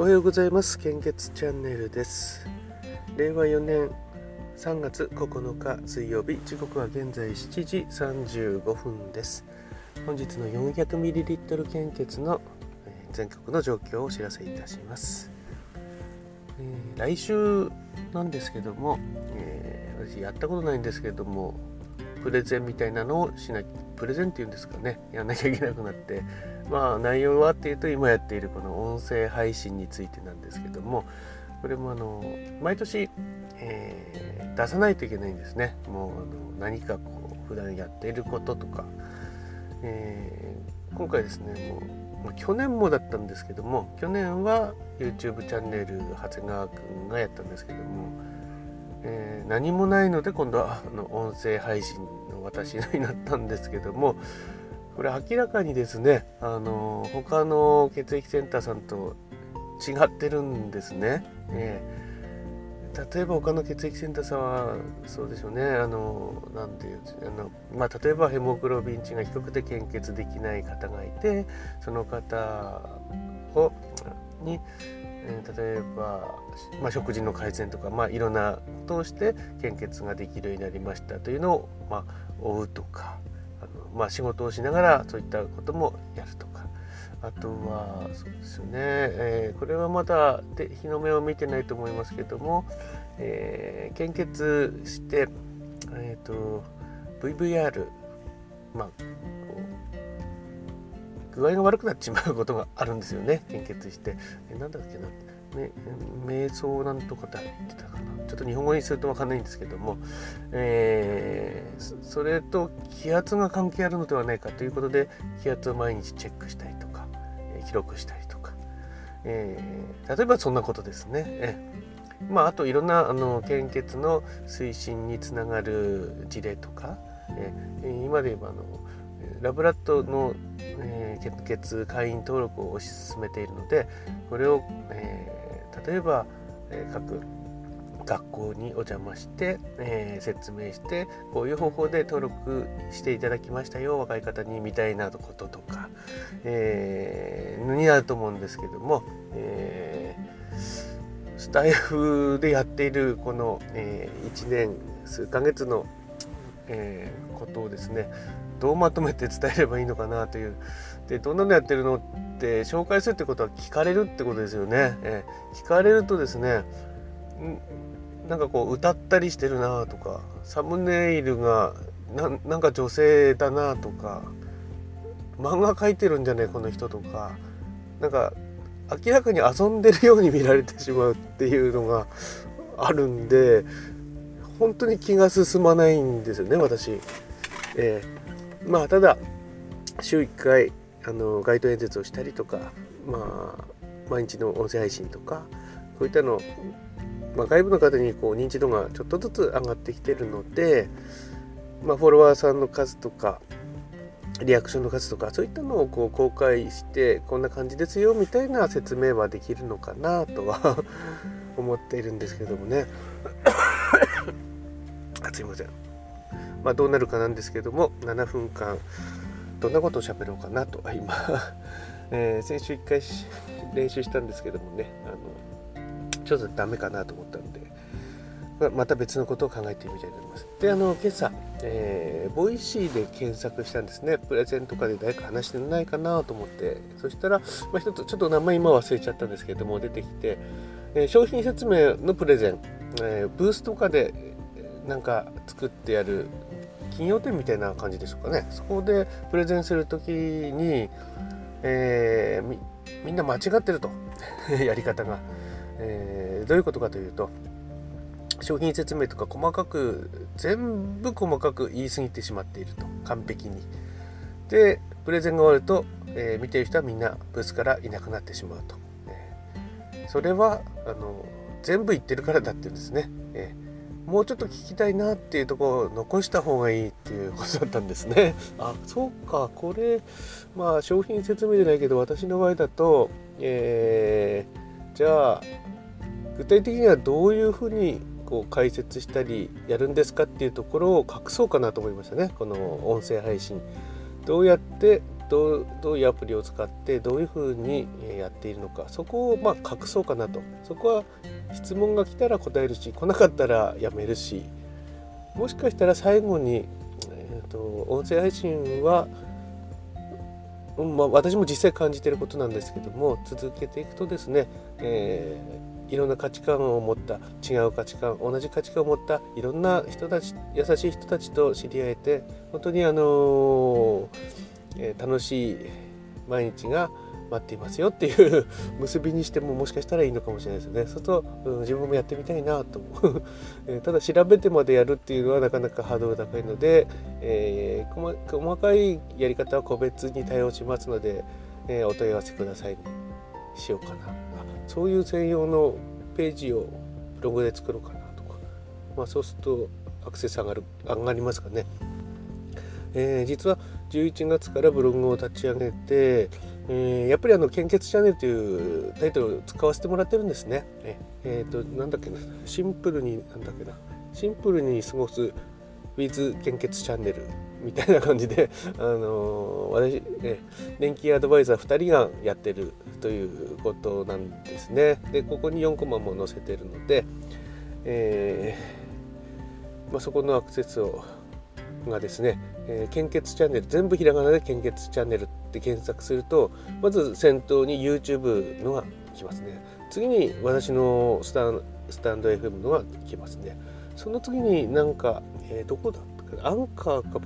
おはようございます。献血チャンネルです。令和4年3月9日水曜日。時刻は現在7時35分です。本日の 400ml 献血の全国の状況をお知らせいたします、えー、来週なんですけども、えー、私やったことないんですけどもプレゼンみたいなのをしなプレゼンっていうんですかね。やんなきゃいけなくなって。まあ内容はっていうと今やっているこの音声配信についてなんですけどもこれもあの毎年、えー、出さないといけないんですね。もうあの何かこう普段やっていることとか、えー、今回ですねもう、まあ、去年もだったんですけども去年は YouTube チャンネル長谷川くんがやったんですけども、えー、何もないので今度はあの音声配信の私になったんですけどもこれ明らかにですねあの他の血液センターさんと違ってるんですね。えー、例えば他の血液センターさんはそうでしょうねあのなんていうあの、まあ、例えばヘモグロビン値が低くて献血できない方がいてその方をに、えー、例えば、まあ、食事の改善とか、まあ、いろんな通して献血ができるようになりましたというのを、まあ、追うとか。まあ、仕事をしながらそういったこともやるとか。あとはそうですよね、えー、これはまだで日の目を見てないと思いますけども、えー、献血して、えーと、VVR まあ具合が悪くなっちまうことがあるんですよね。献血して。えなんだっけな。瞑想なんとかって言ってたかな。ちょっと日本語にすると分かんないんですけども、えー、それと気圧が関係あるのではないかということで気圧を毎日チェックしたりとか、え、記録したりとか、えー、例えばそんなことですね。えー、まあ、あといろんなあの献血の推進につながる事例とか、え、今で言えばあのラブラッドの、えー、献血会員登録を推し進めているのでこれを、えー、例えば、えー、学校にお邪魔して、えー、説明してこういう方法で登録していただきましたよ若い方にみたいなこととか、えー、になると思うんですけども、えー、スタイフでやっているこの、えー、1年数ヶ月の、えー、ことをですねどうまとめて伝えればいいのかなというでどんなのやってるのって紹介するってことは聞かれるってことですよね、えー、聞かれるとですねなんかこう歌ったりしてるなとかサムネイルがなんか女性だなとか漫画描いてるんじゃねこの人とかなんか明らかに遊んでるように見られてしまうっていうのがあるんで本当に気が進まないんですよね私。えー、まあただ週1回あの街頭演説をしたりとかまあ毎日の音声配信とかこういったのまあ、外部の方にこう認知度がちょっとずつ上がってきてるので、まあ、フォロワーさんの数とかリアクションの数とかそういったのをこう公開してこんな感じですよみたいな説明はできるのかなとは 思っているんですけどもね。あ すいません。まあどうなるかなんですけども7分間どんなことを喋ろうかなと今。えー、先週1回練習したんですけどもねあのちょっとダメかなと思ったので、また別のことを考えてみたいと思います。で、あの、今朝、えー、 Voicy で検索したんですね。プレゼンとかで誰か話してないかなと思って、そしたら、まあ、一つ、ちょっと名前今忘れちゃったんですけども、出てきて、えー、商品説明のプレゼン、えー、ブースとかでなんか作ってやる金曜店みたいな感じでしょうかね。そこでプレゼンするときに、えー、みんな間違ってると。やり方が。えー、どういうことかというと商品説明とか細かく全部細かく言い過ぎてしまっていると。完璧に。でプレゼンが終わると、えー、見てる人はみんなブースからいなくなってしまうと、えー、それはあの全部言ってるからだっていうんですね、えー、もうちょっと聞きたいなっていうとこを残した方がいいっていうことだったんですね。あそうか。これまあ商品説明じゃないけど私の場合だとえー、じゃあ具体的にはどういうふうにこう解説したりやるんですかっていうところを隠そうかなと思いましたね。この音声配信。どうやってどうどういうアプリを使ってどういうふうにやっているのか。そこをま隠そうかなと。そこは質問が来たら答えるし来なかったらやめるし。もしかしたら最後に、えーと、音声配信は、うんまあ、私も実際感じてることなんですけども続けていくとですね、えー、いろんな価値観を持った違う価値観同じ価値観を持ったいろんな人たち優しい人たちと知り合えて本当にあのえー、楽しい毎日が待っていますよっていう 結びにしてももしかしたらいいのかもしれないですよね。そうすると、うん、自分もやってみたいなと えただ調べてまでやるっていうのはなかなかハードル高いので、えー、細かいやり方は個別に対応しますので、えー、お問い合わせくださいにしようかなそういう専用のページをブログで作ろうかなとか、まあ、そうするとアクセス上がる上がりますかね。えー、実は11月からブログを立ち上げて、えー、やっぱりあの献血チャンネルというタイトルを使わせてもらってるんですね。ええー、となんだっけなシンプルになんだっけなシンプルに過ごす with 献血チャンネルみたいな感じで、あのー、私、え年金アドバイザー2人がやってるということなんですね。でここに4コマも載せてるので、えーまあ、そこのアクセスをがですね、えー、献血チャンネル全部ひらがなで献血チャンネルって検索するとまず先頭に YouTube のが来ますね次に私のスタンスタンド FM のが来ますねその次になんか、えー、どこだったかアンカーか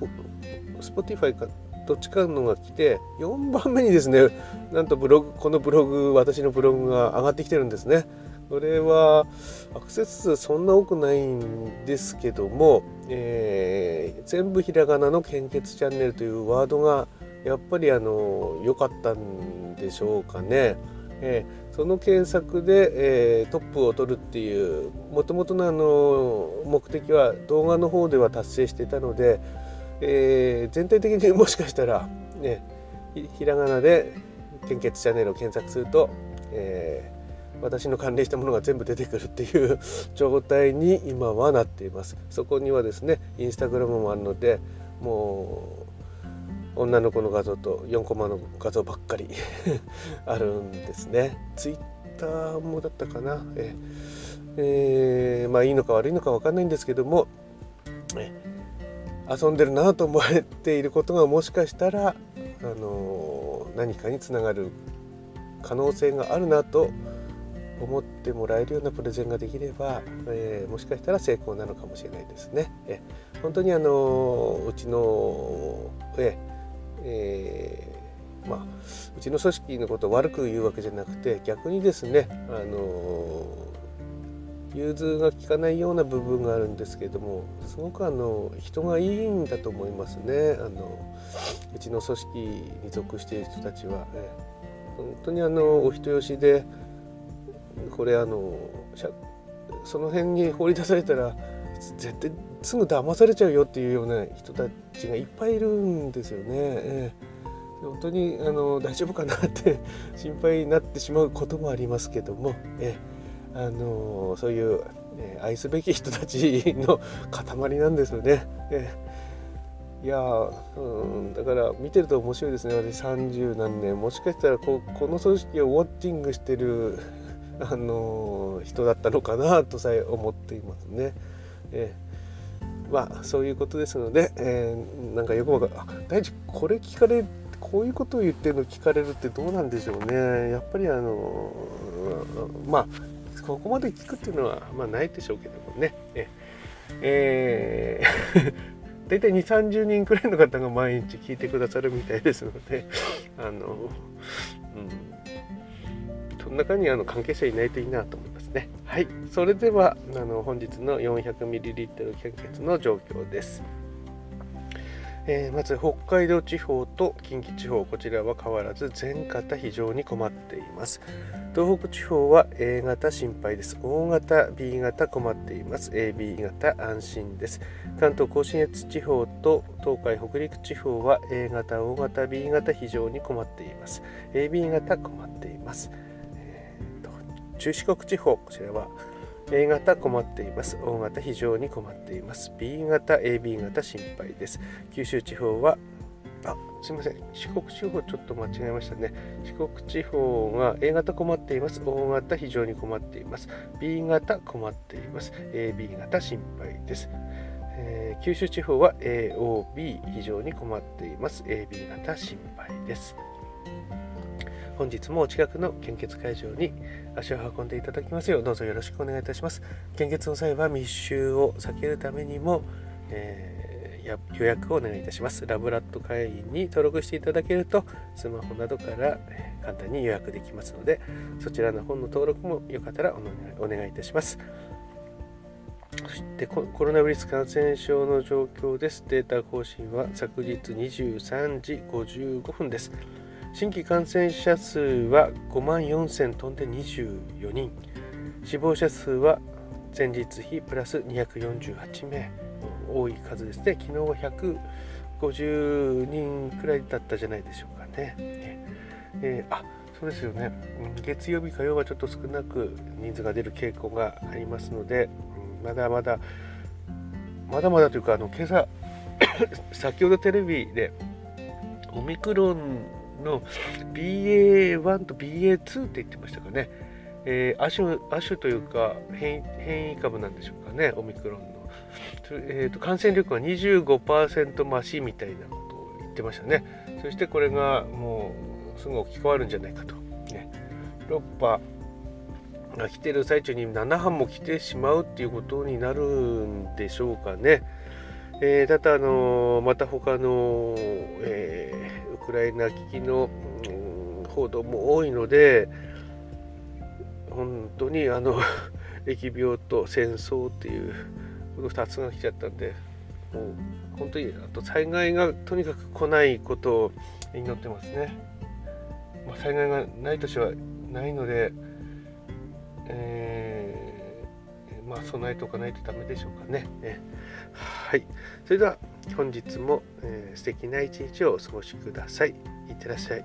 Spotify かどっちかのが来て4番目にですねなんとブログこのブログ私のブログが上がってきてるんですね。これはアクセス数そんな多くないんですけども、えー、全部ひらがなの献血チャンネルというワードがやっぱりあの良かったんでしょうかね。えー、その検索で、えー、トップを取るっていうもともとのあの目的は動画の方では達成していたので、えー、全体的に もしかしたら、ね、ひらがなで献血チャンネルを検索すると、え私の関連したものが全部出てくるっていう状態に今はなっています。そこにはですねインスタグラムもあるのでもう女の子の画像と4コマの画像ばっかり あるんですねツイッターもだったかなええー、まあいいのか悪いのか分かんないんですけどもえ遊んでるなと思われていることがもしかしたら、あのー、何かにつながる可能性があるなと思ってもらえるようなプレゼンができれば、えー、もしかしたら成功なのかもしれないですね。え本当にあのうちの、ええー、まあ、うちの組織のことを悪く言うわけじゃなくて逆にですねあの融通が利かないような部分があるんですけれどもすごくあの人がいいんだと思いますね。あのうちの組織に属している人たちは、え本当にあのお人よしでこれあのその辺に放り出されたら絶対すぐ騙されちゃうよっていうような人たちがいっぱいいるんですよね。えー、本当にあの大丈夫かなって 心配になってしまうこともありますけども、えー、あのそういう、えー、愛すべき人たちの塊なんですよね。えー、いやうんだから見てると面白いですね私30何年もしかしたらここの組織をウォッチングしてるあの人だったのかなとさえ思っていますね。えー、まあそういうことですので、えー、なんかよくわかる大地これ聞かれこういうことを言ってるの聞かれるってどうなんでしょうね。やっぱりあのまあここまで聞くっていうのは、まあ、ないでしょうけどもね。ええー 大体2 3 0人くらいの方が毎日聞いてくださるみたいですのであの、うん、その中にあの関係者いないといいなと。はい、それではあの本日の 400ml 献血の状況です。えー、まず北海道地方と近畿地方こちらは変わらず全型非常に困っています。東北地方は A 型心配です。大型 B 型困っています。AB 型安心です。関東甲信越地方と東海北陸地方は A 型 O 型 B 型非常に困っています。AB 型困っています。中四国地方こちらは A 型困っています O 型非常に困っています B 型 AB 型心配です九州地方はあすみません、四国地方ちょっと間違えましたね。四国地方が A 型困っています。O 型非常に困っています。B 型困っています。AB 型心配です。えー、九州地方は AOB 非常に困っています。AB 型心配です。本日もお近くの献血会場に足を運んでいただきますようどうぞよろしくお願いいたします。献血の際は密集を避けるためにも、えー予約をお願いいたします。ラブラッド会員に登録していただけると、スマホなどから簡単に予約できますので、そちらの本の登録もよかったらお願いいたします。そしてコロナウイルス感染症の状況です。データ更新は昨日23時55分です。新規感染者数は5万4000飛んで24人。死亡者数は前日比プラス248名。多い数ですね昨日は150人くらいだったじゃないでしょうかね。えー、あそうですよね月曜日火曜はちょっと少なく人数が出る傾向がありますので、まだまだまだまだというかあの今朝 先ほどテレビでオミクロンの BA.1 と BA.2 って言ってましたかね、えー、亜種亜種というか変異株なんでしょうかねオミクロンのえーと、感染力が25%増しみたいなことを言ってましたね。そしてこれがもうすぐ置き換わるんじゃないかと。ね、6波が来てる最中に7波も来てしまうっていうことになるんでしょうかね。えー、ただ、あのまた他の、えー、クライナ危機の、報道も多いので本当にあの 疫病と戦争っていうこの2つが来ちゃったんでもう本当にあと災害がとにかく来ないことを祈ってますね、まあ、災害がない年はないので、えー、まあ備えておかないとダメでしょうかね。ねはい。それでは本日も、えー、素敵な一日をお過ごしください。いってらっしゃい